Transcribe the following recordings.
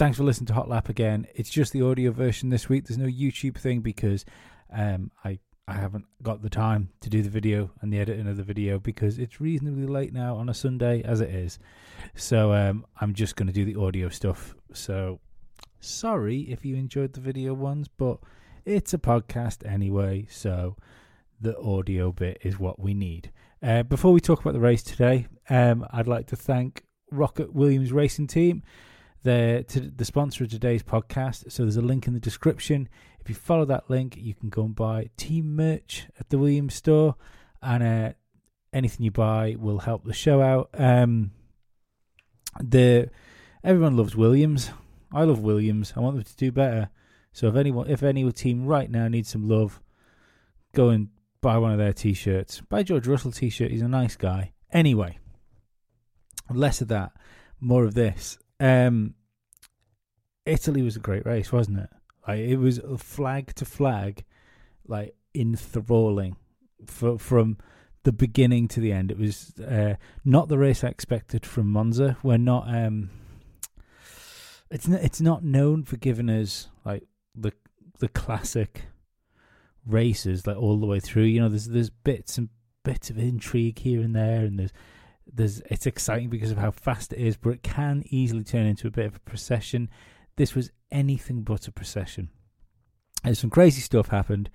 Thanks for listening to Hot Lap again. It's just the audio version this week. There's no YouTube thing because um, I I haven't got the time to do the video and the editing of the video because it's reasonably late now on a Sunday as it is. So um, I'm just going to do the audio stuff. So sorry if you enjoyed the video ones, but it's a podcast anyway. So the audio bit is what we need. Uh, before we talk about the race today, um, I'd like to thank ROKiT Williams Racing Team. They're to the sponsor of today's podcast. So there's a link in the description. If you follow that link, you can go and buy team merch at the Williams store, and uh, anything you buy will help the show out. Um, the everyone loves Williams. I love Williams. I want them to do better. So if anyone, if any team right now needs some love, go and buy one of their t-shirts. Buy George Russell t-shirt. He's a nice guy. Anyway, less of that, more of this. Um, Italy was a great race, wasn't it? Like it was flag to flag, like enthralling for, from the beginning to the end. It was uh, not the race I expected from Monza. We're not. Um, it's not, it's not known for giving us like the the classic races like all the way through. You know, there's there's bits and bits of intrigue here and there, and there's there's it's exciting because of how fast it is, but it can easily turn into a bit of a procession. This was anything but a procession. And some crazy stuff happened.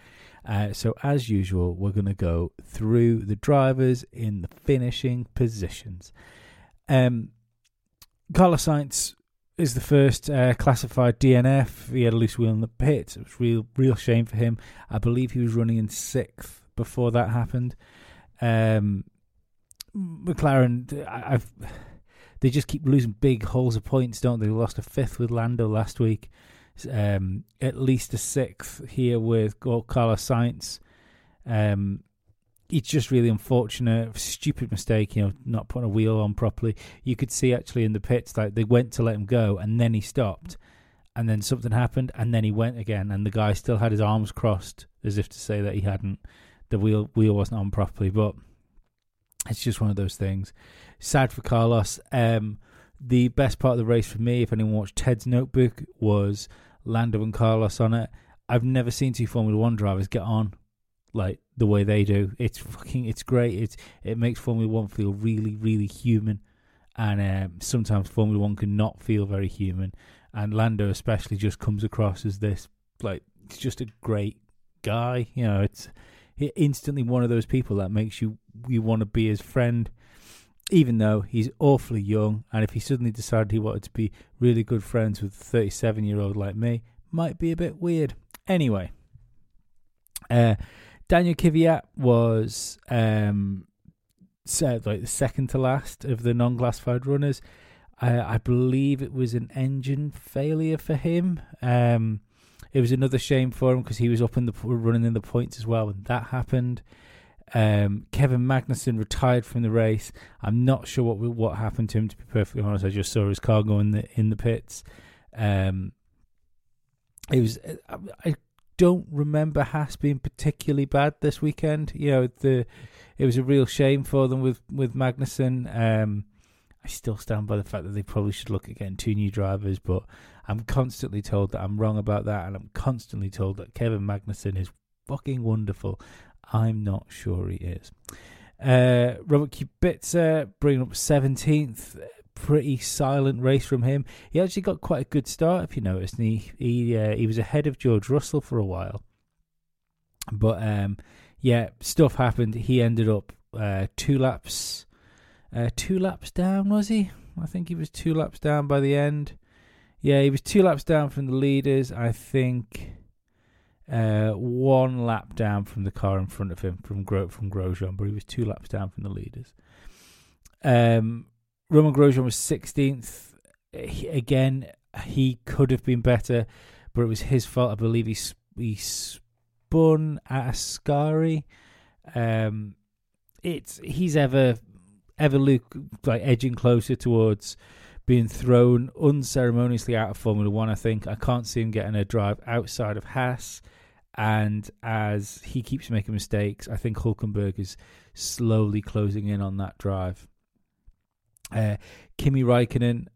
Uh, so as usual, we're going to go through the drivers in the finishing positions. Um, Carlos Sainz is the first uh, classified DNF. He had a loose wheel in the pit. It was real, real shame for him. I believe he was running in sixth before that happened. Um, McLaren, I- they just keep losing big holes of points, don't they? They lost a fifth with Lando last week. Um, at least a sixth here with Carlos Sainz. Um, it's just really unfortunate, stupid mistake, you know, not putting a wheel on properly. You could see actually in the pits, like they went to let him go, and then he stopped, and then something happened, and then he went again, and the guy still had his arms crossed as if to say that he hadn't, the wheel wheel wasn't on properly. But it's just one of those things. Sad for Carlos. Um, the best part of the race for me, if anyone watched Ted's Notebook, was Lando and Carlos on it. I've never seen two Formula One drivers get on like the way they do. It's fucking, it's great. It's it makes Formula One feel really, really human, and um, sometimes Formula One can not feel very human. And Lando especially just comes across as this like he's just a great guy. You know, it's instantly one of those people that makes you you want to be his friend even though he's awfully young. And if he suddenly decided he wanted to be really good friends with a 37 year old like me might be a bit weird. Anyway uh daniel kvyat was um said like the second to last of the non-classified runners. Uh, i believe it was an engine failure for him. Um it was another shame for him because he was up in the running in the points as well when that happened. Um, Kevin Magnussen retired from the race. I'm not sure what what happened to him. To be perfectly honest, I just saw his car go in the in the pits. Um, it was I, I don't remember Haas being particularly bad this weekend. You know, the it was a real shame for them with with Magnussen. Um, I still stand by the fact that they probably should look at getting two new drivers, but I'm constantly told that I'm wrong about that, and I'm constantly told that Kevin Magnussen is fucking wonderful. I'm not sure he is. Uh, Robert Kubica bringing up 17th. Pretty silent race from him. He actually got quite a good start, if you noticed. And he he uh, he was ahead of George Russell for a while, but um, yeah, stuff happened. He ended up uh, two laps, uh, two laps down. Was he? I think he was two laps down by the end. Yeah, he was two laps down from the leaders. I think uh, one lap down from the car in front of him from Gro- from Grosjean, but he was two laps down from the leaders. Um, Romain Grosjean was 16th. He, again, he could have been better, but it was his fault. I believe he he spun at Ascari. Um, it's he's ever ever Luke like edging closer towards being thrown unceremoniously out of Formula One. I think I can't see him getting a drive outside of Haas. And as he keeps making mistakes, I think Hulkenberg is slowly closing in on that drive. Uh, Kimi Raikkonen,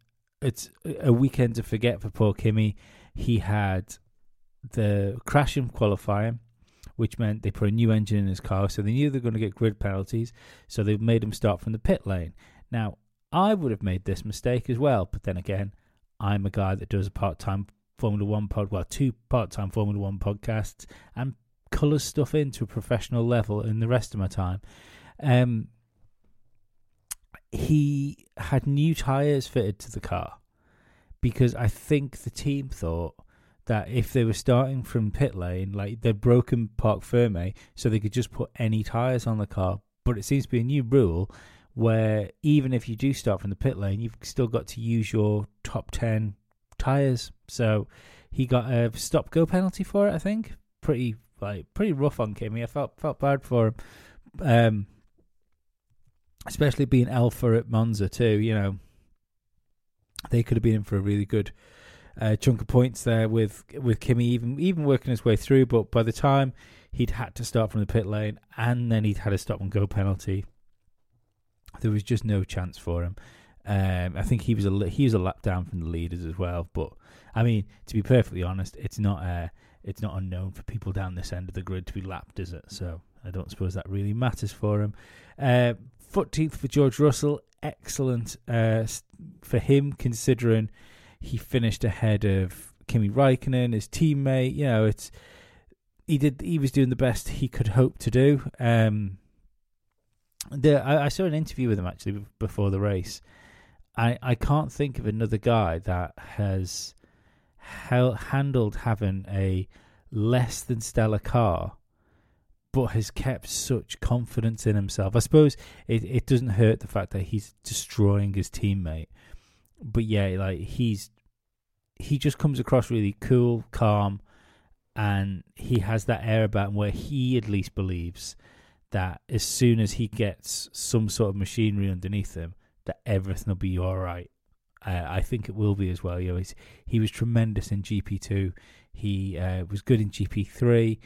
it's a weekend to forget for poor Kimi. He had the crash in qualifying, which meant they put a new engine in his car, so they knew they were going to get grid penalties, so they made him start from the pit lane. Now, I would have made this mistake as well, but then again, I'm a guy that does a part time Formula One pod, well, two part time Formula One podcasts, and colours stuff into a professional level in the rest of my time. Um, he had new tyres fitted to the car because I think the team thought that if they were starting from pit lane, like they'd broken Parc Ferme, so they could just put any tyres on the car. But it seems to be a new rule where even if you do start from the pit lane, you've still got to use your top 10 tyres. So he got a stop go penalty for it, I think. Pretty like pretty rough on Kimi. I felt felt bad for him. Um especially being Alfa at Monza too, you know. They could have been in for a really good uh, chunk of points there with with Kimi even even working his way through, but by the time he'd had to start from the pit lane and then he'd had a stop and go penalty, there was just no chance for him. Um, I think he was a he was a lap down from the leaders as well. But I mean, to be perfectly honest, it's not uh, it's not unknown for people down this end of the grid to be lapped, is it? So I don't suppose that really matters for him. Uh, 14th for George Russell, excellent uh, for him considering he finished ahead of Kimi Raikkonen, his teammate. You know, it's he did he was doing the best he could hope to do. Um, the I, I saw an interview with him actually before the race. I I can't think of another guy that has handled having a less than stellar car but has kept such confidence in himself. I suppose it, it doesn't hurt the fact that he's destroying his teammate. But yeah, like he's he just comes across really cool, calm, and he has that air about him where he at least believes that as soon as he gets some sort of machinery underneath him, that everything will be all right. Uh, I think it will be as well. You know, he was tremendous in GP two. He uh, was good in GP three.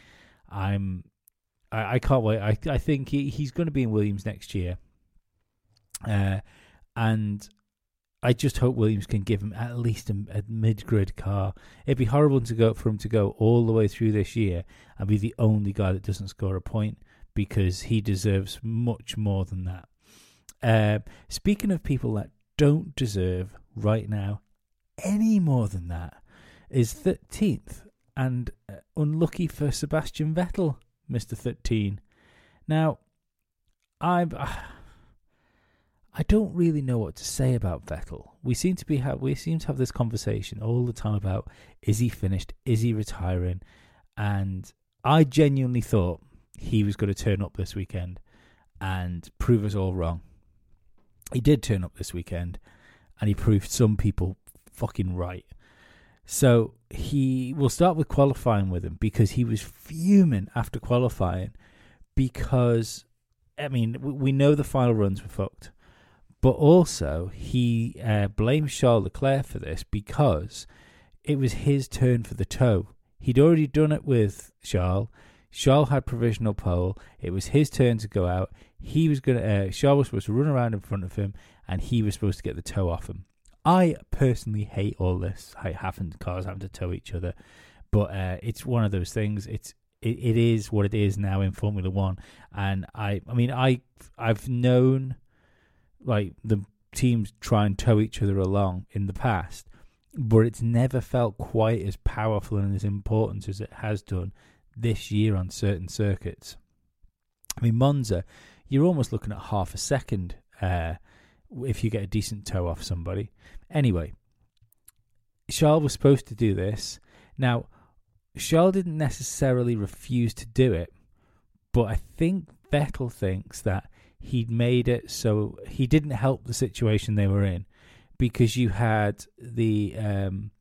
I'm I, I can't wait. I I think he, he's going to be in Williams next year. Uh, and I just hope Williams can give him at least a, a mid-grid car. It'd be horrible to go for him to go all the way through this year and be the only guy that doesn't score a point because he deserves much more than that. Uh, speaking of people that don't deserve right now any more than that, is 13th and uh, unlucky for Sebastian Vettel Mr. 13. Now, I'm. I don't really know what to say about Vettel. We seem to be ha- we seem to have this conversation all the time about is he finished, is he retiring, and I genuinely thought he was going to turn up this weekend and prove us all wrong. He did turn up this weekend, and he proved some people fucking right. So he will start with qualifying with him because he was fuming after qualifying because I mean we know the final runs were fucked, but also he uh, blames Charles Leclerc for this because it was his turn for the tow. He'd already done it with Charles. Charles had provisional pole. It was his turn to go out. He was going to. Uh, Charles was supposed to run around in front of him, and he was supposed to get the tow off him. I personally hate all this. I having cars having to tow each other, but uh, it's one of those things. It's it, it is what it is now in Formula One, and I I mean I I've known like the teams try and tow each other along in the past, but it's never felt quite as powerful and as important as it has done this year on certain circuits. I mean Monza, you're almost looking at half a second uh, if you get a decent tow off somebody. Anyway, Charles was supposed to do this. Now, Charles didn't necessarily refuse to do it, but I think Vettel thinks that he'd made it so he didn't help the situation they were in because you had the um,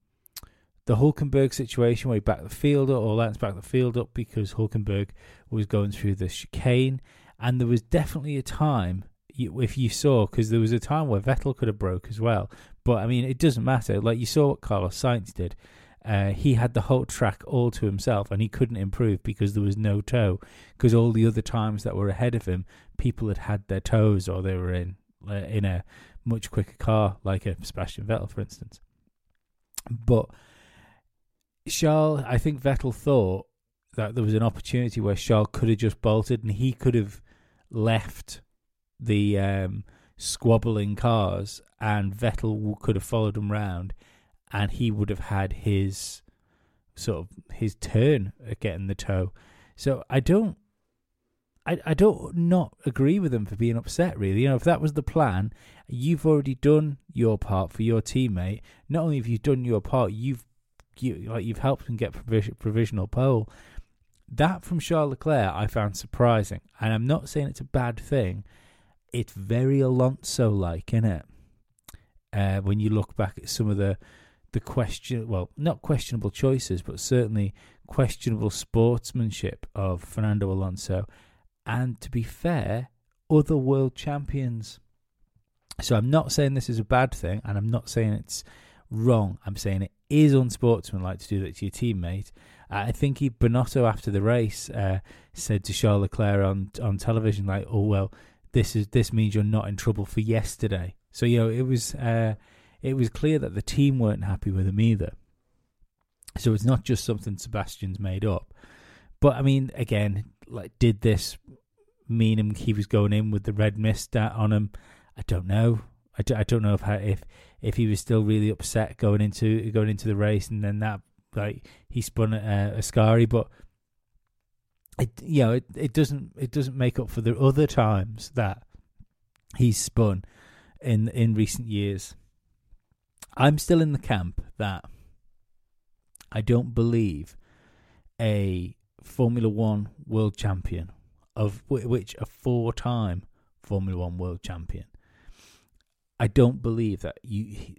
the Hulkenberg situation where he backed the field up, or Lance backed the field up because Hulkenberg was going through the chicane, and there was definitely a time if you saw because there was a time where Vettel could have broke as well, but I mean it doesn't matter. Like you saw what Carlos Sainz did. Uh, he had the whole track all to himself and he couldn't improve because there was no tow because all the other times that were ahead of him people had had their tows or they were in uh, in a much quicker car like a Sebastian Vettel for instance but Charles I think Vettel thought that there was an opportunity where Charles could have just bolted and he could have left the um, squabbling cars, and Vettel could have followed him round, and he would have had his sort of his turn at getting the tow. So I don't, I I don't not agree with him for being upset. Really, you know, if that was the plan, you've already done your part for your teammate. Not only have you done your part, you've you like you've helped him get provision, provisional pole. That from Charles Leclerc I found surprising, and I'm not saying it's a bad thing it's very Alonso like, isn't it? Uh, when you look back at some of the the question, well, not questionable choices, but certainly questionable sportsmanship of Fernando Alonso, and to be fair, other world champions. So I'm not saying this is a bad thing, and I'm not saying it's wrong. I'm saying it is unsportsmanlike to do that to your teammate. Uh, I think he Binotto after the race uh, said to Charles Leclerc on on television, like, "Oh well, this is this means you're not in trouble for yesterday. So you know it was uh, it was clear that the team weren't happy with him either. So it's not just something Sebastian's made up. But I mean, again, like, did this mean him he was going in with the red mist on him? I don't know. I, I don't know if if if he was still really upset going into going into the race, and then that like he spun a, a Ascari, but it you know it, it doesn't it doesn't make up for the other times that he's spun in in recent years. I'm still in the camp that I don't believe a Formula One world champion of which a four-time Formula One world champion. I don't believe that you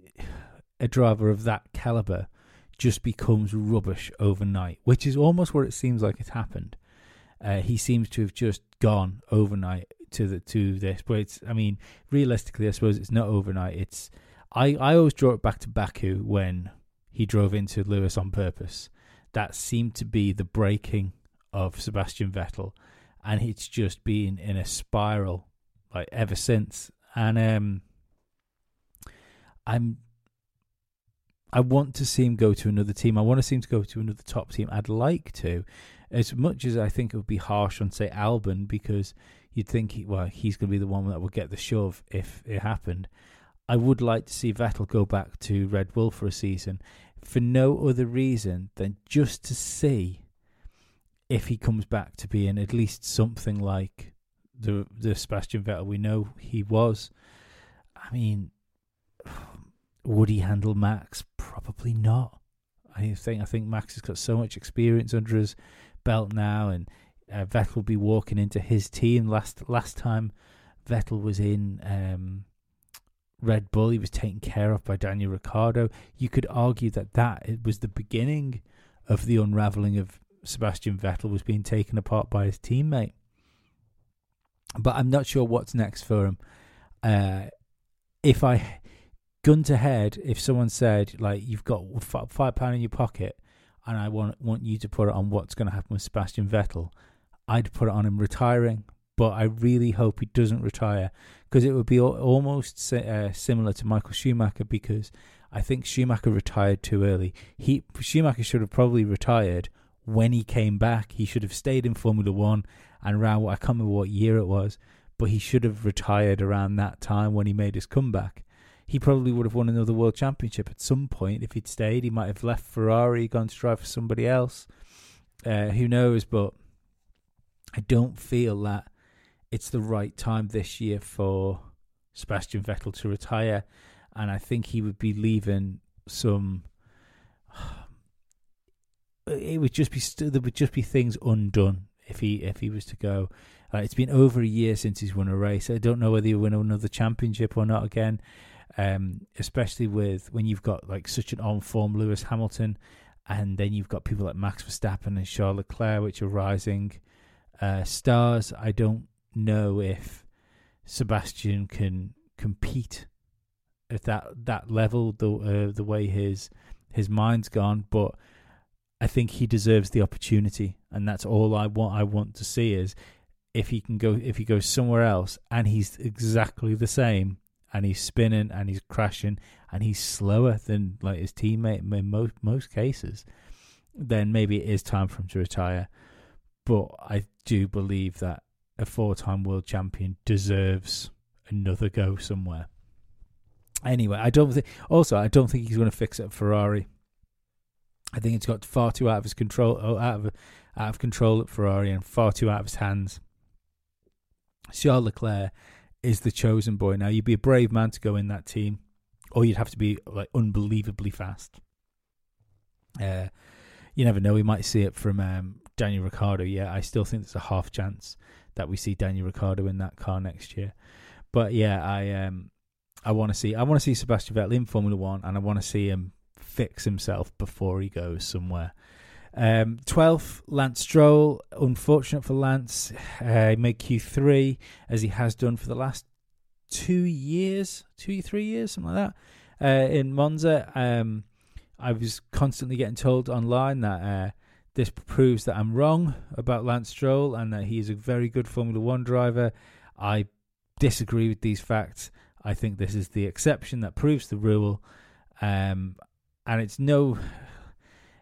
a driver of that caliber just becomes rubbish overnight, which is almost what it seems like it's happened. Uh, he seems to have just gone overnight to the to this. But it's, I mean, realistically, I suppose it's not overnight. It's I I always draw it back to Baku when he drove into Lewis on purpose. That seemed to be the breaking of Sebastian Vettel, and it's just been in a spiral like ever since. And um, I'm I want to see him go to another team. I want to see him to go to another top team. I'd like to, as much as I think it would be harsh on say Albon because you'd think he, well he's going to be the one that would get the shove if it happened. I would like to see Vettel go back to Red Bull for a season for no other reason than just to see if he comes back to being at least something like the the Sebastian Vettel we know he was. I mean, would he handle Max? Probably not. I think I think Max has got so much experience under his belt now, and uh, Vettel will be walking into his team. Last last time Vettel was in um, Red Bull, he was taken care of by Daniel Ricciardo. You could argue that that it was the beginning of the unraveling of Sebastian Vettel was being taken apart by his teammate. But I'm not sure what's next for him. Uh, if I gun to head, if someone said like you've got five pound in your pocket and I want want you to put it on what's going to happen with Sebastian Vettel, I'd put it on him retiring. But I really hope he doesn't retire because it would be almost uh, similar to Michael Schumacher because I think Schumacher retired too early. He Schumacher should have probably retired when he came back. He should have stayed in Formula One and around I can't remember what year it was, but he should have retired around that time when he made his comeback. He probably would have won another world championship at some point if he'd stayed. He might have left Ferrari, gone to drive for somebody else. Uh, who knows? But I don't feel that it's the right time this year for Sebastian Vettel to retire, and I think he would be leaving some. It would just be there would just be things undone if he if he was to go. Uh, it's been over a year since he's won a race. I don't know whether he'll win another championship or not again. Um, especially with when you've got like such an on form Lewis Hamilton, and then you've got people like Max Verstappen and Charles Leclerc, which are rising uh, stars. I don't know if Sebastian can compete at that that level. The uh, the way his his mind's gone, but I think he deserves the opportunity, and that's all I want. I want to see is if he can go if he goes somewhere else and he's exactly the same and he's spinning and he's crashing and he's slower than like his teammate in most most cases, then maybe it is time for him to retire. But I do believe that a four-time world champion deserves another go somewhere. Anyway, I don't think. Also, I don't think he's going to fix it at Ferrari. I think it's got far too out of his control, oh, out of out of control at Ferrari, and far too out of his hands. Charles Leclerc is the chosen boy. Now, you'd be a brave man to go in that team, or you'd have to be like unbelievably fast. Uh, you never know. We might see it from um, Daniel Ricciardo. Yeah, I still think there's a half chance that we see Daniel Ricciardo in that car next year. But yeah, I um, I want to see I want to see Sebastian Vettel in Formula One, and I want to see him fix himself before he goes somewhere. Um, 12th, Lance Stroll. Unfortunate for Lance. Uh, made Q3 as he has done for the last two years, two, three years, something like that, uh, in Monza. Um, I was constantly getting told online that uh, this proves that I'm wrong about Lance Stroll and that he is a very good Formula One driver. I disagree with these facts. I think this is the exception that proves the rule. Um, and it's no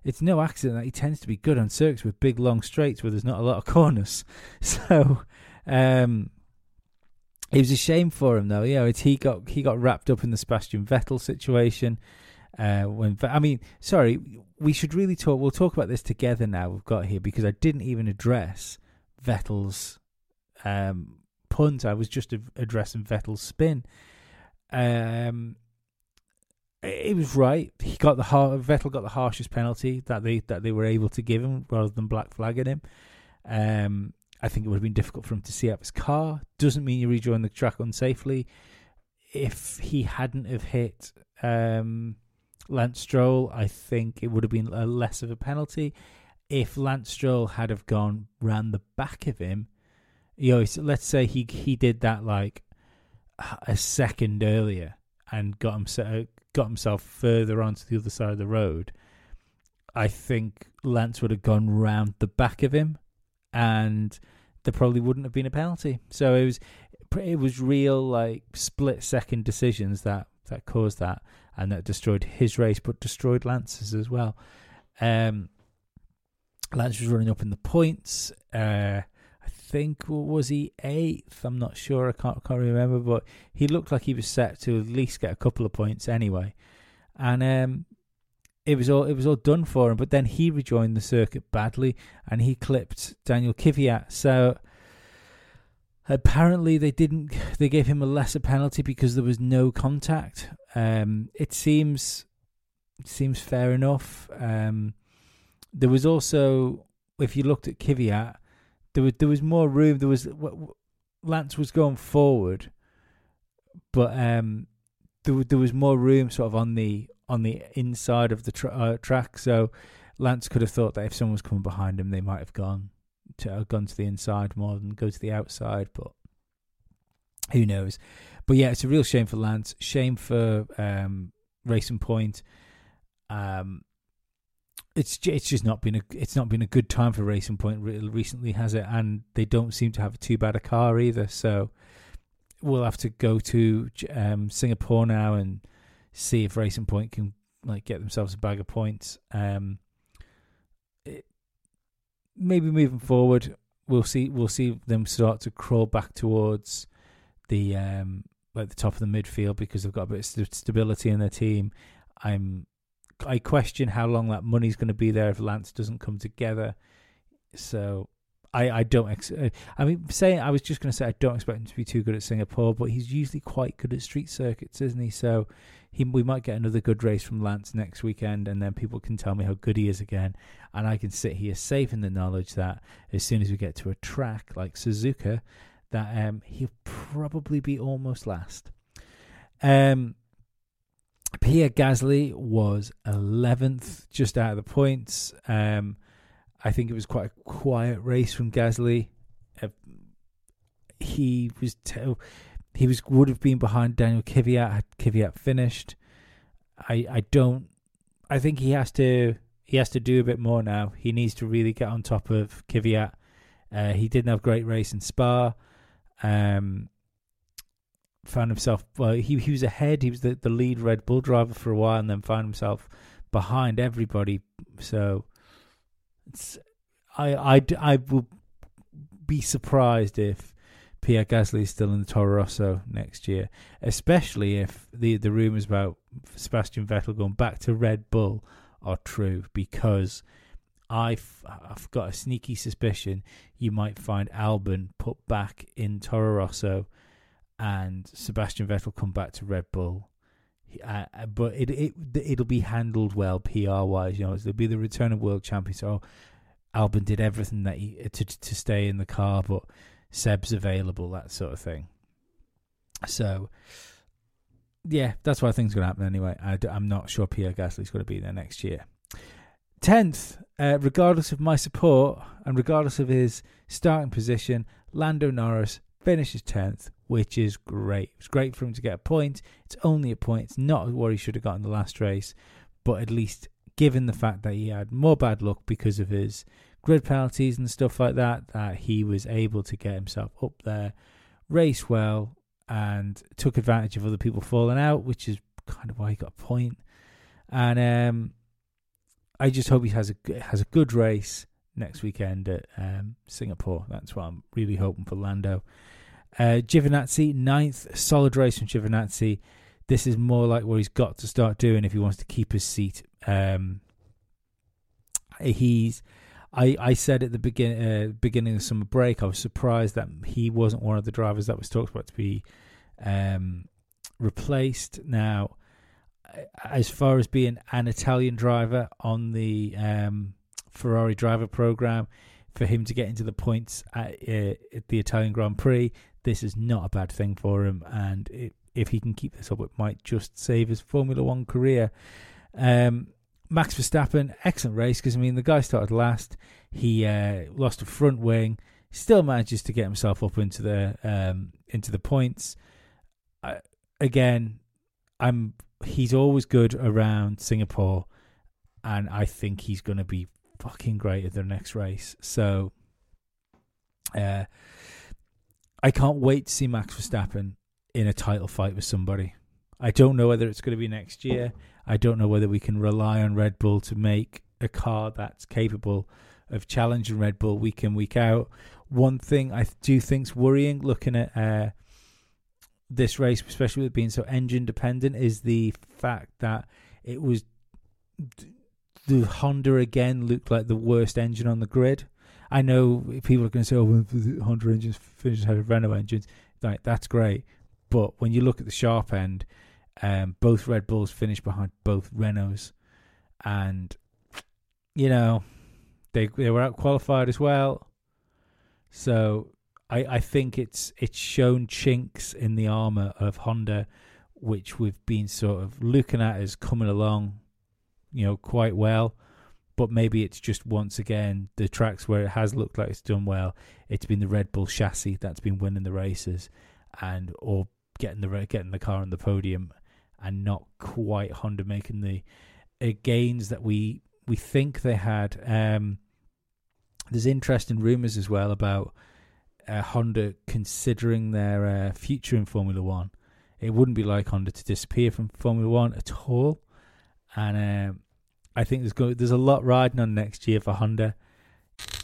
it's no accident that he tends to be good on circuits with big long straights where there's not a lot of corners. So um, it was a shame for him though. Yeah, he got he got wrapped up in the Sebastian Vettel situation. Uh, when I mean, sorry, we should really talk. We'll talk about this together now. We've got here because I didn't even address Vettel's um, punt. I was just addressing Vettel's spin. Um, it was right. He got the har- Vettel got the harshest penalty that they that they were able to give him rather than black flagging him. Um, I think it would have been difficult for him to see out his car. Doesn't mean you rejoin the track unsafely. If he hadn't have hit um, Lance Stroll, I think it would have been a less of a penalty. If Lance Stroll had have gone round the back of him, you know, let's say he he did that like a second earlier and got him himself got himself further onto the other side of the road, I think Lance would have gone round the back of him, and there probably wouldn't have been a penalty. So it was it was real like split second decisions that that caused that and that destroyed his race, but destroyed Lance's as well. Um, Lance was running up in the points. Uh, think was he eighth? I'm not sure. I can't can't remember, but he looked like he was set to at least get a couple of points anyway. And um, it was all it was all done for him. But then he rejoined the circuit badly, and he clipped Daniel Kvyat. So apparently they didn't. They gave him a lesser penalty because there was no contact. Um, it seems seems fair enough. Um, there was also, if you looked at Kvyat there was there was more room. There was Lance was going forward, but um, there there was more room sort of on the on the inside of the tra- uh, track. So Lance could have thought that if someone was coming behind him, they might have gone to uh, gone to the inside more than go to the outside. But who knows? But yeah, it's a real shame for Lance. Shame for um, Racing Point. Um, it's it's just not been a it's not been a good time for Racing Point recently, has it? And they don't seem to have too bad a car either. So we'll have to go to um, Singapore now and see if Racing Point can like get themselves a bag of points. Um, it, maybe moving forward, we'll see we'll see them start to crawl back towards the um like the top of the midfield because they've got a bit of st- stability in their team. I'm I question how long that money's going to be there if Lance doesn't come together. So I I don't ex- uh, I mean saying I was just going to say I don't expect him to be too good at Singapore, but he's usually quite good at street circuits, isn't he? So he we might get another good race from Lance next weekend, and then people can tell me how good he is again, and I can sit here safe in the knowledge that as soon as we get to a track like Suzuka, that um he'll probably be almost last. Um. Pierre Gasly was 11th, just out of the points. Um, I think it was quite a quiet race from Gasly. Uh, he was t- he was would have been behind Daniel Kvyat had Kvyat finished. I I don't. I think he has to he has to do a bit more now. He needs to really get on top of Kvyat. Uh, he didn't have great race in Spa. Um, found himself well he he was ahead he was the, the lead Red Bull driver for a while and then found himself behind everybody. So it's I I I will be surprised if Pierre Gasly is still in the Toro Rosso next year especially if the the rumors about Sebastian Vettel going back to Red Bull are true because I've I've got a sneaky suspicion you might find Albon put back in Toro Rosso and Sebastian Vettel come back to Red Bull. Uh, but it it it'll be handled well PR wise. You know, it'll be the return of world champion. So Albon did everything that he to to stay in the car, but Seb's available, that sort of thing. So yeah, that's why things going to happen anyway. I, am not sure Pierre Gasly's going to be there next year. Tenth, uh, regardless of my support and regardless of his starting position, Lando Norris finishes tenth which is great. It's great for him to get a point. It's only a point. It's not what he should have got in the last race, but at least given the fact that he had more bad luck because of his grid penalties and stuff like that, that he was able to get himself up there, race well, and took advantage of other people falling out, which is kind of why he got a point. And um, I just hope he has a has a good race next weekend at um, Singapore. That's what I'm really hoping for Lando. Uh, ninth, solid race from Giovinazzi. This is more like what he's got to start doing if he wants to keep his seat. Um, he's, I, I said at the begin, uh, beginning of summer break, I was surprised that he wasn't one of the drivers that was talked about to be um, replaced. Now, as far as being an Italian driver on the um, Ferrari driver program, for him to get into the points at, uh, at the Italian Grand Prix, this is not a bad thing for him. And it, if he can keep this up, it might just save his Formula One career. Um, Max Verstappen, excellent race because I mean the guy started last. He uh, lost a front wing, still manages to get himself up into the um, into the points. Uh, again, I'm he's always good around Singapore, and I think he's going to be fucking great at the next race. So, uh, I can't wait to see Max Verstappen in a title fight with somebody. I don't know whether it's going to be next year. I don't know whether we can rely on Red Bull to make a car that's capable of challenging Red Bull week in week out. One thing I do think's worrying, looking at uh, this race, especially with being so engine dependent, is the fact that it was the Honda again looked like the worst engine on the grid. I know people are going to say, "Oh, Honda engines finished ahead of Renault engines." Like that's great, but when you look at the sharp end, um, both Red Bulls finished behind both Renaults, and you know they they were out qualified as well. So I I think it's it's shown chinks in the armor of Honda, which we've been sort of looking at as coming along, you know, quite well but maybe it's just once again the tracks where it has looked like it's done well. It's been the Red Bull chassis that's been winning the races, and or getting the getting the car on the podium, and not quite Honda making the uh, gains that we we think they had. Um, there's interesting rumours as well about uh, Honda considering their uh, future in Formula One. It wouldn't be like Honda to disappear from Formula One at all, and um, I think there's there's a lot riding on next year for Honda.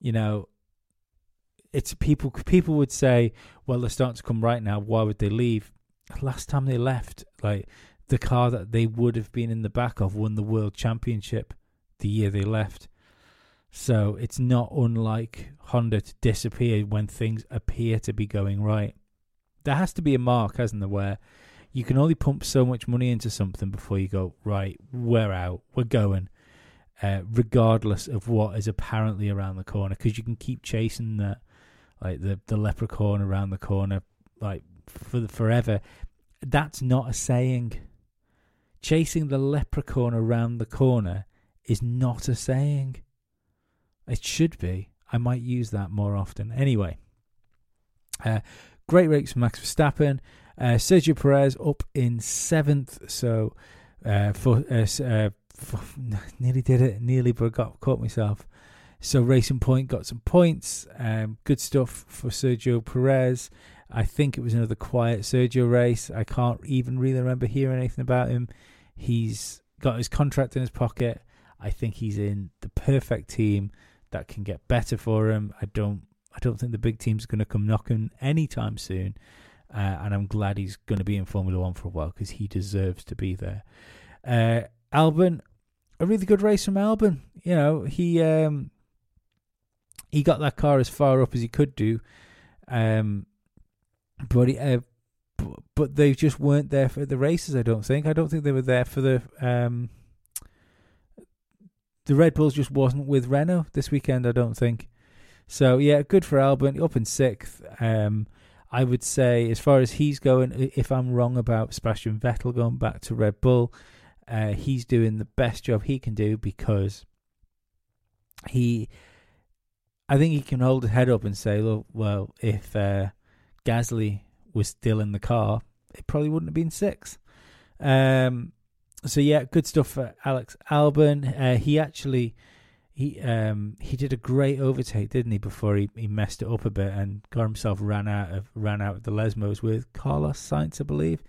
You know, it's people. People would say, "Well, they're starting to come right now. Why would they leave?" Last time they left, like the car that they would have been in the back of won the world championship the year they left. So it's not unlike Honda to disappear when things appear to be going right. There has to be a mark, hasn't there, where you can only pump so much money into something before you go, right, we're out, we're going, uh, regardless of what is apparently around the corner, because you can keep chasing the, like the, the leprechaun around the corner, like for the, forever. That's not a saying. Chasing the leprechaun around the corner is not a saying. It should be. I might use that more often. Anyway, uh, great race for Max Verstappen. Uh, Sergio Perez up in seventh. So uh, for, uh, uh, nearly did it. Nearly, but got caught myself. So Racing Point got some points. Um, good stuff for Sergio Perez. I think it was another quiet Sergio race. I can't even really remember hearing anything about him. He's got his contract in his pocket. I think he's in the perfect team that can get better for him. I don't I don't think the big team's going to come knocking anytime soon. Uh, and I'm glad he's going to be in Formula One for a while because he deserves to be there. Uh, a really good race from Albon. You know, he um, he got that car as far up as he could do, um, but he, uh, but they just weren't there for the races. I don't think. I don't think they were there for the um, the Red Bulls just wasn't with Renault this weekend. I don't think. So yeah, good for Albon up in sixth. Um, I would say as far as he's going, if I'm wrong about Sebastian Vettel going back to Red Bull, uh, he's doing the best job he can do because he, I think he can hold his head up and say, look, well, if uh, Gasly was still in the car, it probably wouldn't have been six. Um, so yeah, good stuff for Alex Albon. Uh, he actually he um he did a great overtake, didn't he? Before he, he messed it up a bit and got himself ran out of ran out of the Lesmos with Carlos Sainz, I believe.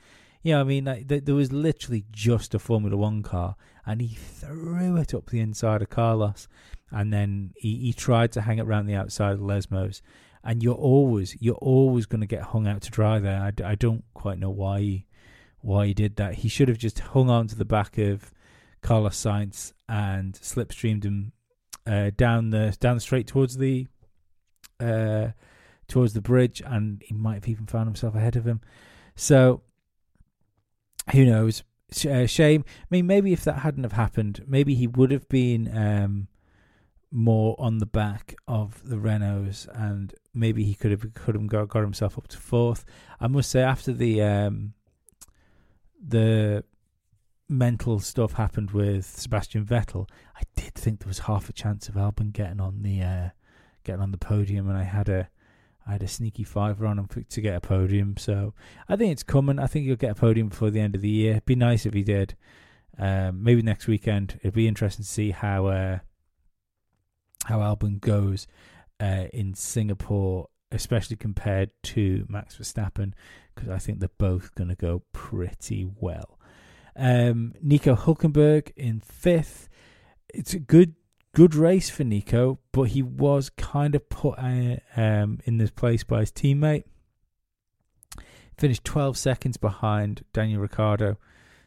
Yeah, I mean, like, there was literally just a Formula One car, and he threw it up the inside of Carlos, and then he, he tried to hang it around the outside of Lesmos. And you're always you're always going to get hung out to dry there. I, I don't quite know why he why he did that. He should have just hung on to the back of Carlos Sainz and slipstreamed him uh, down the down the straight towards the uh, towards the bridge, and he might have even found himself ahead of him. So who knows? Uh, shame. I mean, maybe if that hadn't have happened, maybe he would have been um, more on the back of the Renaults, and maybe he could have could have got, got himself up to fourth. I must say, after the um, the mental stuff happened with Sebastian Vettel, I did think there was half a chance of Albon getting on the uh, getting on the podium, and I had a I had a sneaky fiver on him to get a podium. So I think it's coming. I think he'll get a podium before the end of the year. It'd be nice if he did. Um, maybe next weekend. It'd be interesting to see how uh, how Albon goes uh, in Singapore, especially compared to Max Verstappen, because I think they're both going to go pretty well. Um, Nico Hulkenberg in fifth. It's a good good race for Nico, but he was kind of put uh, um, in this place by his teammate. Finished 12 seconds behind Daniel Ricciardo,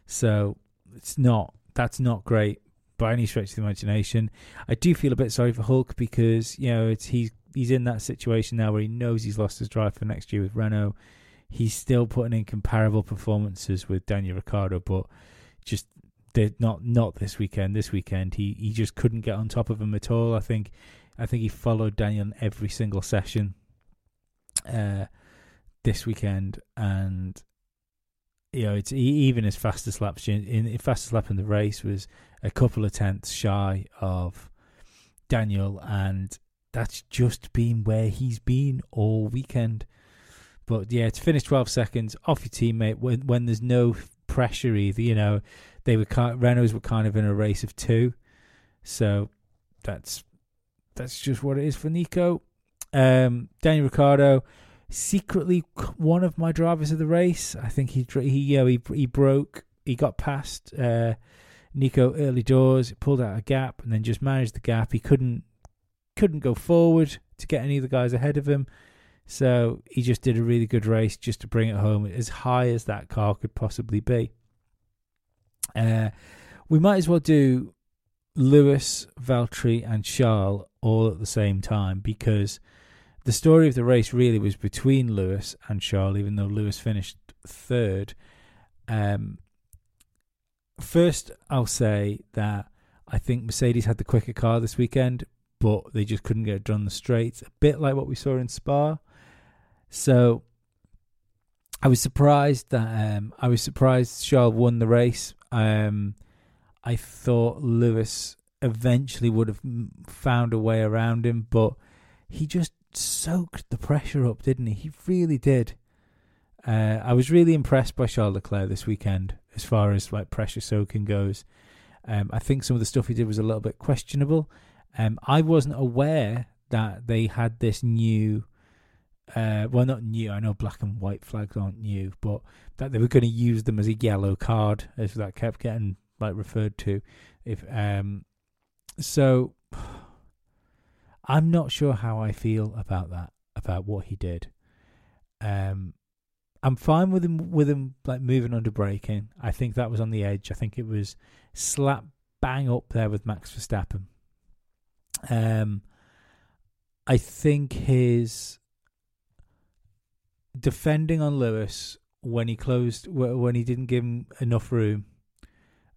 so it's not that's not great by any stretch of the imagination. I do feel a bit sorry for Hulk because you know it's he's he's in that situation now where he knows he's lost his drive for next year with Renault. He's still putting in comparable performances with Daniel Ricciardo, but just Did not not this weekend. This weekend he he just couldn't get on top of him at all. I think I think he followed Daniel in every single session. Uh, this weekend, and you know it's even his fastest lap in, in fastest lap in the race was a couple of tenths shy of Daniel, and that's just been where he's been all weekend. But yeah, to finish 12 seconds off your teammate when when there's no pressure either, you know, they were kind, Renaults were kind of in a race of two, so that's that's just what it is for Nico. Um, Daniel Ricciardo, secretly one of my drivers of the race. I think he he you know, he he broke, he got past uh, Nico early doors, pulled out a gap, and then just managed the gap. He couldn't couldn't go forward to get any of the guys ahead of him. So he just did a really good race just to bring it home as high as that car could possibly be. Uh, we might as well do Lewis, Valtteri, and Charles all at the same time because the story of the race really was between Lewis and Charles, even though Lewis finished third. Um, first, I'll say that I think Mercedes had the quicker car this weekend, but they just couldn't get it done the straights. A bit like what we saw in Spa. So I was surprised that um, I was surprised Charles won the race. Um, I thought Lewis eventually would have found a way around him, but he just soaked the pressure up, didn't he? He really did. Uh, I was really impressed by Charles Leclerc this weekend as far as like pressure soaking goes. Um, I think some of the stuff he did was a little bit questionable. Um, I wasn't aware that they had this new, uh, well, not new. I know black and white flags aren't new, but that they were going to use them as a yellow card, as that kept getting like referred to. If um, so, I'm not sure how I feel about that, about what he did. Um, I'm fine with him with him like moving under braking. I think that was on the edge. I think it was slap bang up there with Max Verstappen. Um, I think his defending on Lewis when he closed when he didn't give him enough room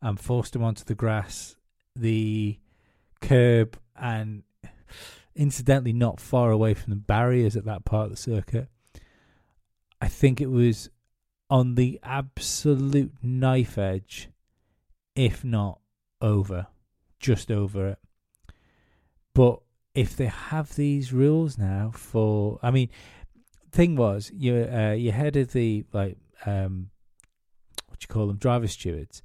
and forced him onto the grass, the curb, and incidentally not far away from the barriers at that part of the circuit. I think it was on the absolute knife edge, if not over, just over it. But if they have these rules now for, I mean, thing was you uh, you head the like um, what you call them driver stewards.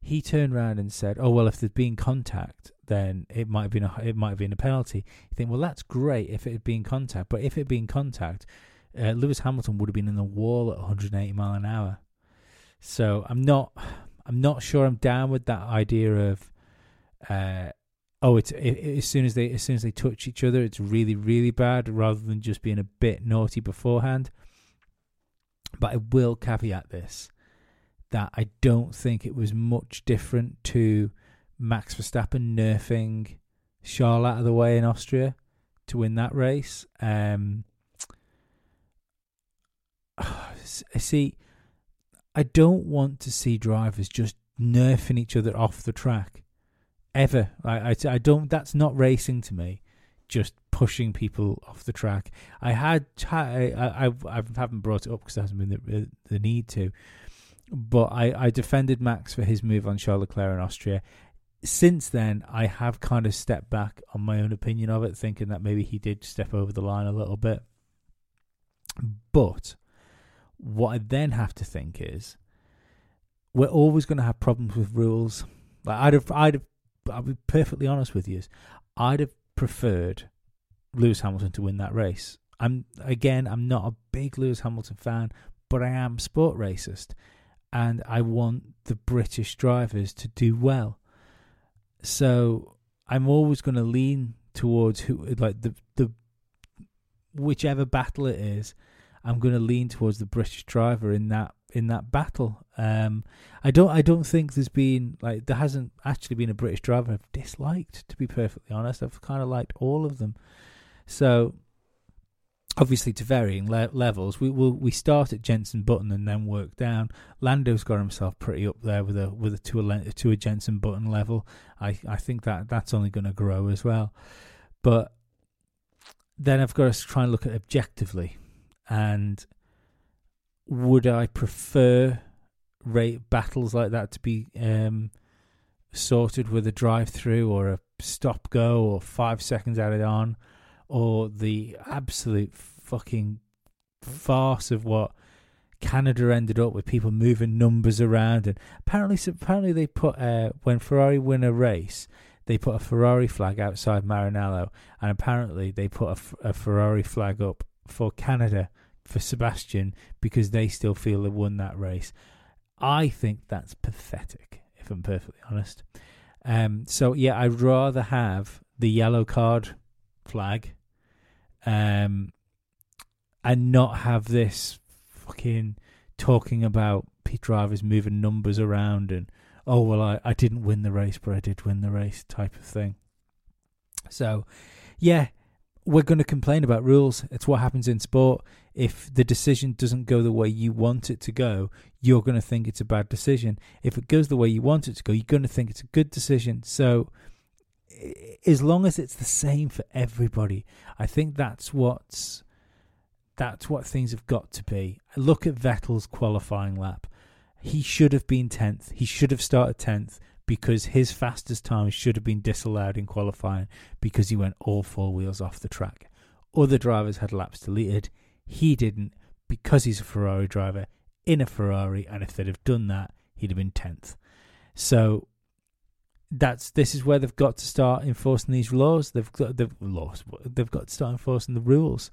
He turned around and said, "Oh well, if there's been contact, then it might have been a it might have been a penalty." You think, well, that's great if it had been contact, but if it had been contact, uh, Lewis Hamilton would have been in the wall at 180 mile an hour. So I'm not I'm not sure I'm down with that idea of uh, oh, it's it, as soon as they as soon as they touch each other, it's really really bad, rather than just being a bit naughty beforehand. But I will caveat this that I don't think it was much different to Max Verstappen nerfing Charles out of the way in Austria to win that race. Um, see, I don't want to see drivers just nerfing each other off the track ever. I, I, I don't. That's not racing to me. Just pushing people off the track. I had. I I, I haven't brought it up because there hasn't been the, the need to. But I, I defended Max for his move on Charles Leclerc in Austria. Since then, I have kind of stepped back on my own opinion of it, thinking that maybe he did step over the line a little bit. But what I then have to think is, we're always going to have problems with rules. Like I'd have, I'd have I'll be perfectly honest with you, I'd have preferred Lewis Hamilton to win that race. I'm again, I'm not a big Lewis Hamilton fan, but I am sport racist, and I want the British drivers to do well. So I'm always going to lean towards who, like the the whichever battle it is. I'm going to lean towards the British driver in that in that battle. Um, I don't I don't think there's been like there hasn't actually been a British driver I've disliked. To be perfectly honest, I've kind of liked all of them. So obviously to varying le- levels. We will we start at Jenson Button and then work down. Lando's got himself pretty up there with a with a to a to a Jenson Button level. I I think that that's only going to grow as well. But then I've got to try and look at objectively, and would I prefer rate battles like that to be um, sorted with a drive through or a stop go or five seconds added on? or the absolute fucking farce of what Canada ended up with people moving numbers around and apparently apparently they put uh, when Ferrari win a race they put a Ferrari flag outside Maranello and apparently they put a, a Ferrari flag up for Canada for Sebastian because they still feel they won that race. I think that's pathetic if I'm perfectly honest. Um, so yeah, I'd rather have the yellow card flag um, and not have this fucking talking about pit drivers moving numbers around and oh well I, I didn't win the race but I did win the race type of thing. So yeah, we're going to complain about rules. It's what happens in sport. If the decision doesn't go the way you want it to go, you're going to think it's a bad decision. If it goes the way you want it to go, you're going to think it's a good decision. So as long as it's the same for everybody, I think that's what's that's what things have got to be. Look at Vettel's qualifying lap. He should have been tenth. He should have started tenth because his fastest time should have been disallowed in qualifying because he went all four wheels off the track. Other drivers had laps deleted. He didn't because he's a Ferrari driver in a Ferrari, and if they'd have done that, he'd have been tenth. So that's this is where they've got to start enforcing these laws. They've got the laws. They've got to start enforcing the rules.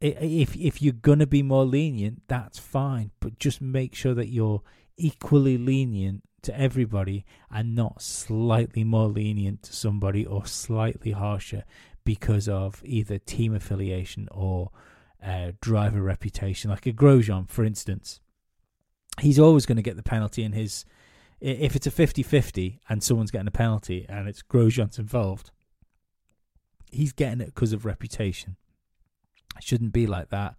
If if you're gonna be more lenient, that's fine, but just make sure that you're equally lenient to everybody and not slightly more lenient to somebody or slightly harsher because of either team affiliation or uh, driver reputation. Like a Grosjean, for instance, he's always going to get the penalty in his if it's a 50-50 and someone's getting a penalty and it's Grosjean's involved, he's getting it because of reputation. It shouldn't be like that.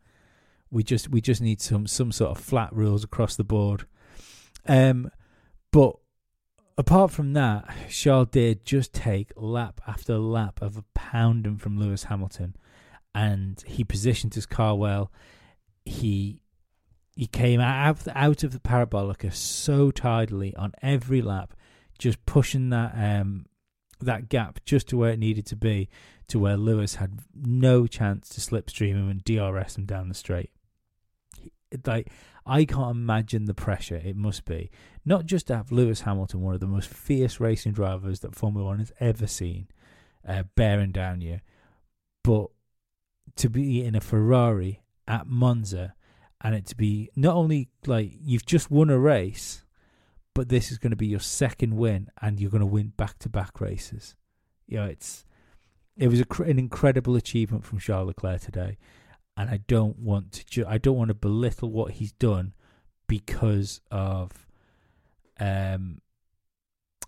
We just we just need some some sort of flat rules across the board. Um, but apart from that, Charles did just take lap after lap of a pounding from Lewis Hamilton, and he positioned his car well. He he came out out of the parabolica so tidily on every lap, just pushing that um, that gap just to where it needed to be, to where Lewis had no chance to slipstream him and DRS him down the straight. Like I can't imagine the pressure it must be, not just to have Lewis Hamilton, one of the most fierce racing drivers that Formula One has ever seen, uh, bearing down you, but to be in a Ferrari at Monza and it to be not only like you've just won a race, but this is going to be your second win, and you're going to win back to back races. You know, it's it was a, an incredible achievement from Charles Leclerc today, and I don't want to ju- I don't want to belittle what he's done because of um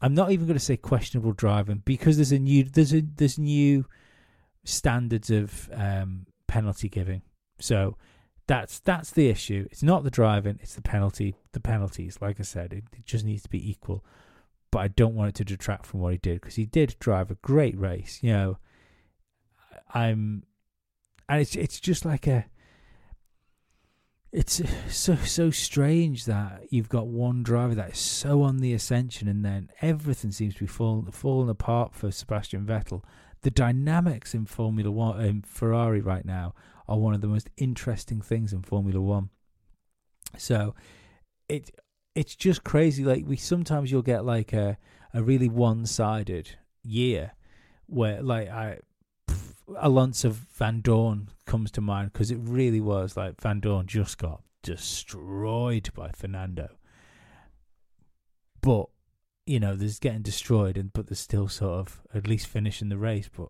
I'm not even going to say questionable driving because there's a new there's a there's new standards of um penalty giving. So that's that's the issue. It's not the driving, it's the penalty. The penalties, like I said, it, it just needs to be equal. But I don't want it to detract from what he did because he did drive a great race. You know, I'm, and it's it's just like a. It's so so strange that you've got one driver that is so on the ascension, and then everything seems to be falling falling apart for Sebastian Vettel. The dynamics in Formula One, in Ferrari right now, are one of the most interesting things in Formula One. So it it's just crazy. Like we sometimes you'll get like a a really one sided year where like I Alonso Vandoorne comes to mind because it really was like Vandoorne just got destroyed by Fernando. But you know, there's getting destroyed, and but there's still sort of at least finishing the race. But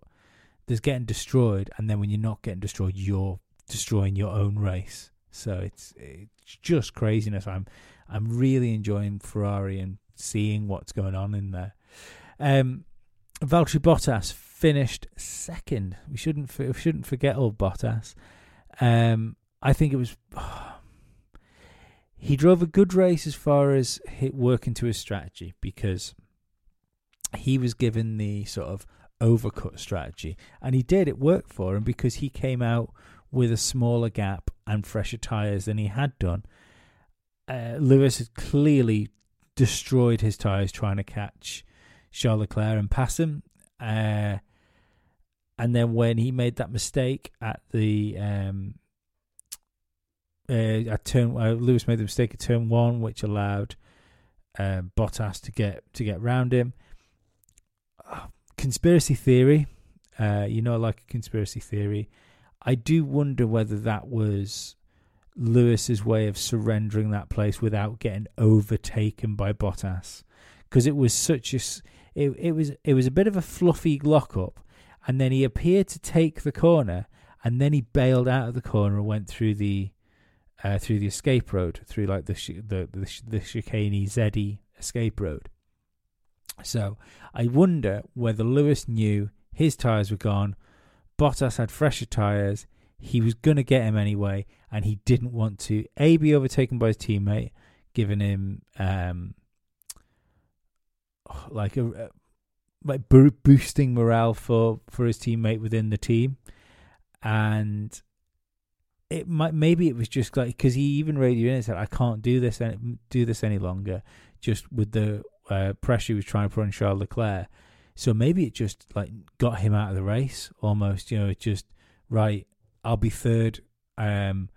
there's getting destroyed, and then when you're not getting destroyed, you're destroying your own race. So it's it's just craziness. I'm I'm really enjoying Ferrari and seeing what's going on in there. Um, Valtteri Bottas finished second. We shouldn't we shouldn't forget old Bottas. Um, I think it was. he drove a good race as far as hit work into his strategy because he was given the sort of overcut strategy, and he did. It worked for him because he came out with a smaller gap and fresher tyres than he had done. Uh, Lewis had clearly destroyed his tyres trying to catch Charles Leclerc and pass him. Uh, and then when he made that mistake at the um, uh, at turn, uh, Lewis made the mistake at turn one, which allowed uh, Bottas to get to get round him. conspiracy theory, uh, you know, like a conspiracy theory. I do wonder whether that was Lewis's way of surrendering that place without getting overtaken by Bottas, because it was such a it, it was it was a bit of a fluffy lockup, and then he appeared to take the corner, and then he bailed out of the corner and went through the uh, through the escape road, through like the the the, the chicane Zeddy escape road. So I wonder whether Lewis knew his tyres were gone Bottas had fresher tyres. He was going to get him anyway, and he didn't want to a be overtaken by his teammate, giving him um, like a like boosting morale for for his teammate within the team, and it might maybe it was just like because he even radioed in and said I can't do this and do this any longer, just with the uh, pressure he was trying to put on Charles Leclerc. So maybe it just like got him out of the race almost. You know, it just right. I'll be third. Um,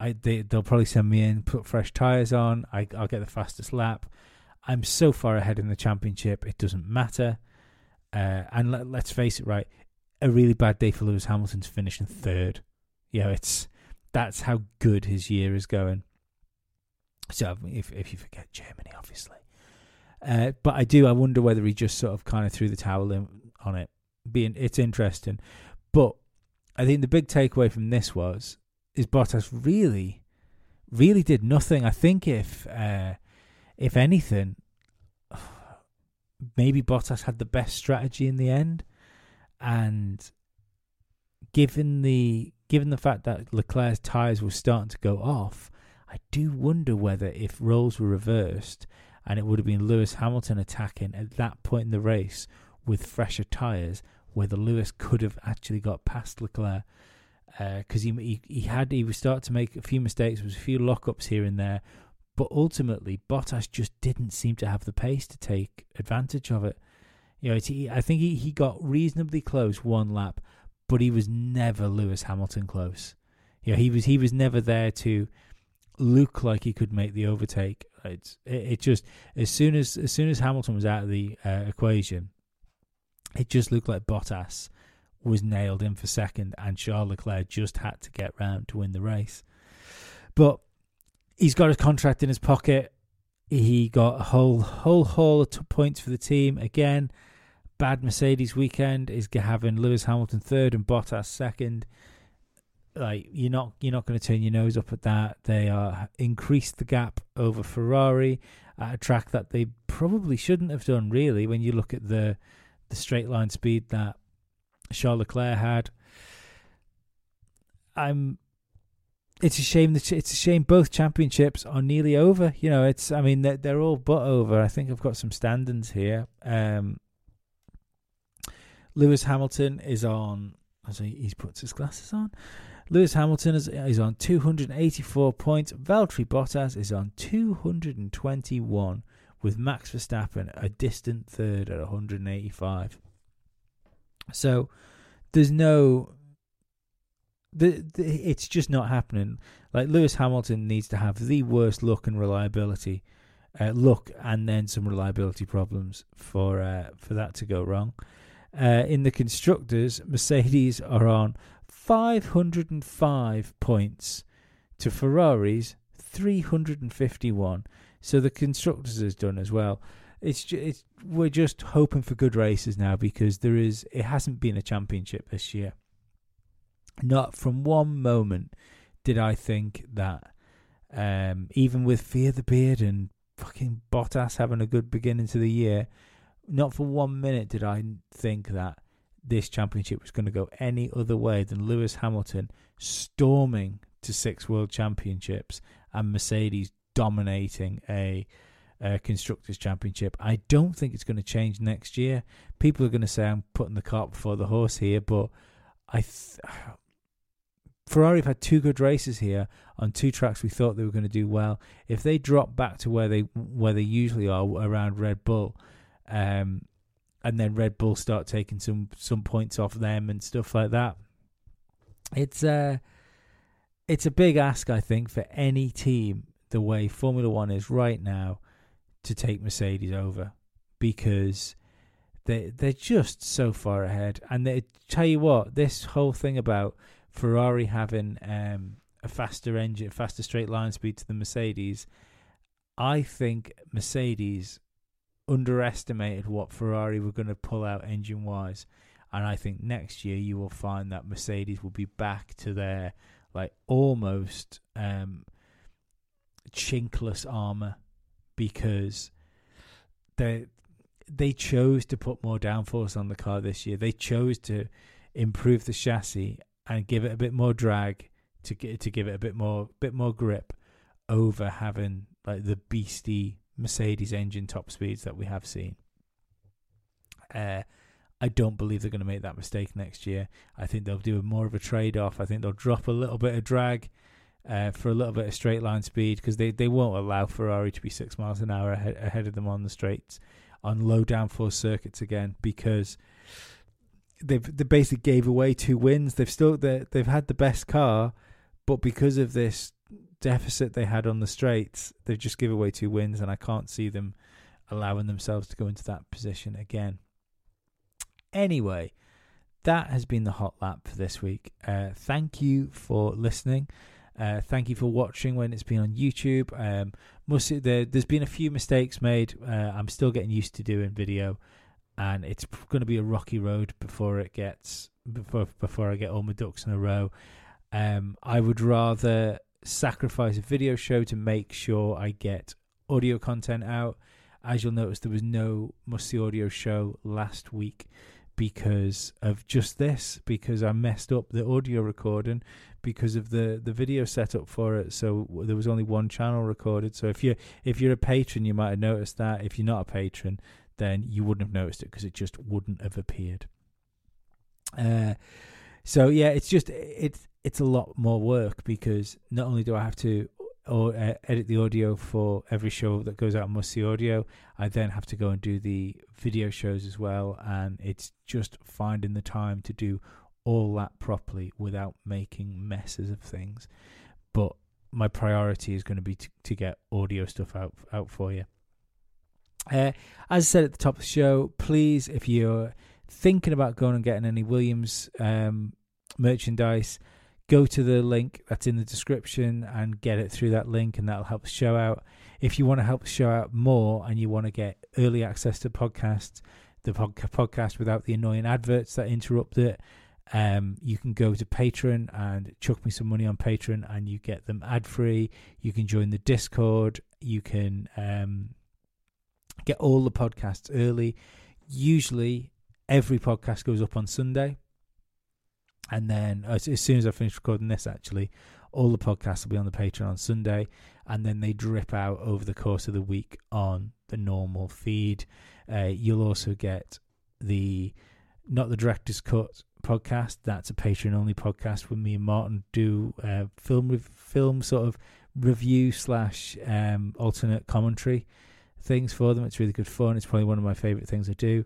I they they'll probably send me in, put fresh tires on. I I'll get the fastest lap. I'm so far ahead in the championship. It doesn't matter. Uh, and let, let's face it, right? A really bad day for Lewis Hamilton to finish in third. You know, it's that's how good his year is going. So if if you forget Germany, obviously, uh, but I do. I wonder whether he just sort of kind of threw the towel in on it. Being it's interesting, but I think the big takeaway from this was is Bottas really, really did nothing. I think if uh, if anything, maybe Bottas had the best strategy in the end, and given the given the fact that Leclerc's tires were starting to go off, I do wonder whether if roles were reversed and it would have been Lewis Hamilton attacking at that point in the race with fresher tyres, whether Lewis could have actually got past Leclerc because uh, he, he he had he was starting to make a few mistakes, there was a few lockups here and there, but ultimately Bottas just didn't seem to have the pace to take advantage of it. You know, I think he, he got reasonably close one lap, but he was never Lewis Hamilton close. You know, he was he was never there to look like he could make the overtake it's it, it just as soon as as soon as Hamilton was out of the uh, equation, it just looked like Bottas was nailed in for second, and Charles Leclerc just had to get round to win the race. But he's got his contract in his pocket. He got a whole whole haul of points for the team again. Bad Mercedes weekend is having Lewis Hamilton third and Bottas second like you're not you're not going to turn your nose up at that. They are increased the gap over Ferrari at a track that they probably shouldn't have done. Really, when you look at the the straight line speed that Charles Leclerc had, I'm. It's a shame that it's a shame both championships are nearly over. You know, it's I mean they're, they're all but over. I think I've got some standings here. Um, Lewis Hamilton is on as he, he puts his glasses on. Lewis Hamilton is, is on 284 points. Valtteri Bottas is on 221, with Max Verstappen a distant third at 185. So there's no. The, the, it's just not happening. Like Lewis Hamilton needs to have the worst luck and reliability, uh, luck and then some reliability problems for uh, for that to go wrong. Uh, in the constructors, Mercedes are on 505 points to Ferrari's 351. So the constructors has done as well. It's, it's we're just hoping for good races now because there is it hasn't been a championship this year. Not from one moment did I think that um, even with Fear the Beard and fucking Bottas having a good beginning to the year, not for one minute did I think that this championship was going to go any other way than Lewis Hamilton storming to six world championships and Mercedes dominating a, a constructors championship. I don't think it's going to change next year. People are going to say I'm putting the cart before the horse here, but I th- Ferrari have had two good races here on two tracks we thought they were going to do well. If they drop back to where they where they usually are around Red Bull, um, and then Red Bull start taking some some points off them and stuff like that, it's uh it's a big ask I think for any team the way Formula One is right now to take Mercedes over because they they're just so far ahead. And they tell you what, this whole thing about Ferrari having um, a faster engine, faster straight line speed to the Mercedes, I think Mercedes underestimated what Ferrari were going to pull out engine wise. And I think next year you will find that Mercedes will be back to their like almost um, chinkless armor because they they chose to put more downforce on the car this year. They chose to improve the chassis and give it a bit more drag to get to give it a bit more bit more grip over having like the beastie Mercedes engine top speeds that we have seen. Uh, I don't believe they're going to make that mistake next year. I think they'll do more of a trade off. I think they'll drop a little bit of drag uh, for a little bit of straight line speed because they, they won't allow Ferrari to be six miles an hour ahead, ahead of them on the straights on low downforce circuits again because they've they basically gave away two wins. They've still they they've had the best car, but because of this deficit they had on the straights, they've just given away two wins, and I can't see them allowing themselves to go into that position again. Anyway, that has been the hot lap for this week. Uh, thank you for listening. Uh, thank you for watching when it's been on YouTube. Um, there, has been a few mistakes made. Uh, I'm still getting used to doing video, and it's going to be a rocky road before it gets before before I get all my ducks in a row. Um, I would rather sacrifice a video show to make sure I get audio content out. As you'll notice, there was no Must See Audio show last week because of just this because I messed up the audio recording because of the the video setup for it so there was only one channel recorded so if you if you're a patron you might have noticed that if you're not a patron then you wouldn't have noticed it because it just wouldn't have appeared uh so yeah it's just it's it's a lot more work because not only do I have to or uh, edit the audio for every show that goes out on Must See Audio. I then have to go and do the video shows as well, and it's just finding the time to do all that properly without making messes of things. But my priority is going to be to, to get audio stuff out out for you. Uh, as I said at the top of the show, please, if you're thinking about going and getting any Williams um, merchandise, go to the link that's in the description and get it through that link, and that'll help the show out. If you want to help the show out more and you want to get early access to podcasts, the podcast without the annoying adverts that interrupt it, um, you can go to Patreon and chuck me some money on Patreon, and you get them ad free. You can join the Discord. You can um, get all the podcasts early. Usually, every podcast goes up on Sunday, and then as, as soon as I finish recording this, actually, all the podcasts will be on the Patreon on Sunday, and then they drip out over the course of the week on the normal feed. Uh, you'll also get the not the director's cut podcast. That's a Patreon only podcast where me and Martin do uh, film film sort of review slash um, alternate commentary things for them. It's really good fun. It's probably one of my favorite things I do.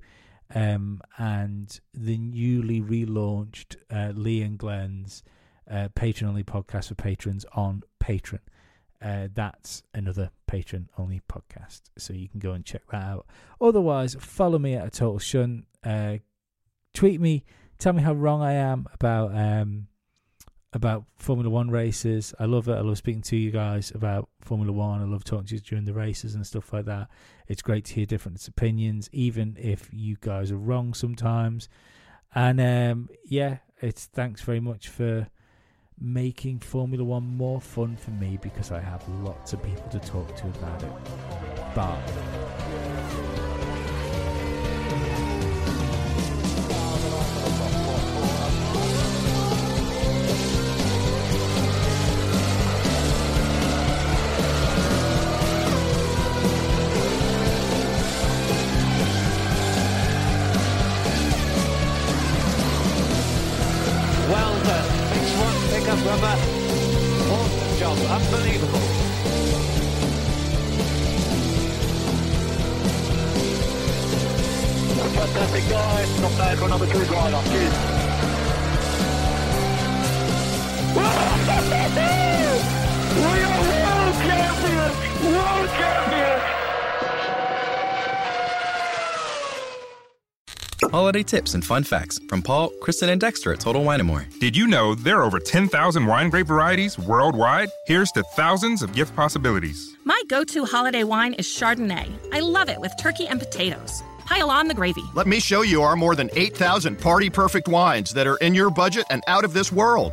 Um, and the newly relaunched uh, Lee and Glenn's uh, Patreon only podcast for patrons on Patreon. Uh, that's another patron only podcast, so you can go and check that out. Otherwise, follow me at a total shunt. Uh, tweet me, tell me how wrong I am about um, about Formula One races. I love it. I love speaking to you guys about Formula One. I love talking to you during the races and stuff like that. It's great to hear different opinions, even if you guys are wrong sometimes. And um, yeah, it's thanks very much for making Formula One more fun for me because I have lots of people to talk to about it. Bye. Holiday tips and fun facts from Paul, Kristen, and Dexter at Total Wine & More. Did you know there are over 10,000 wine grape varieties worldwide? Here's to thousands of gift possibilities. My go to holiday wine is Chardonnay. I love it with turkey and potatoes. Pile on the gravy. Let me show you our more than 8,000 party perfect wines that are in your budget and out of this world.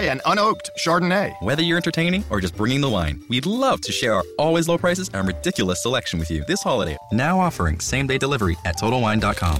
an unoaked Chardonnay. Whether you're entertaining or just bringing the wine, we'd love to share our always low prices and ridiculous selection with you this holiday. Now offering same day delivery at TotalWine.com.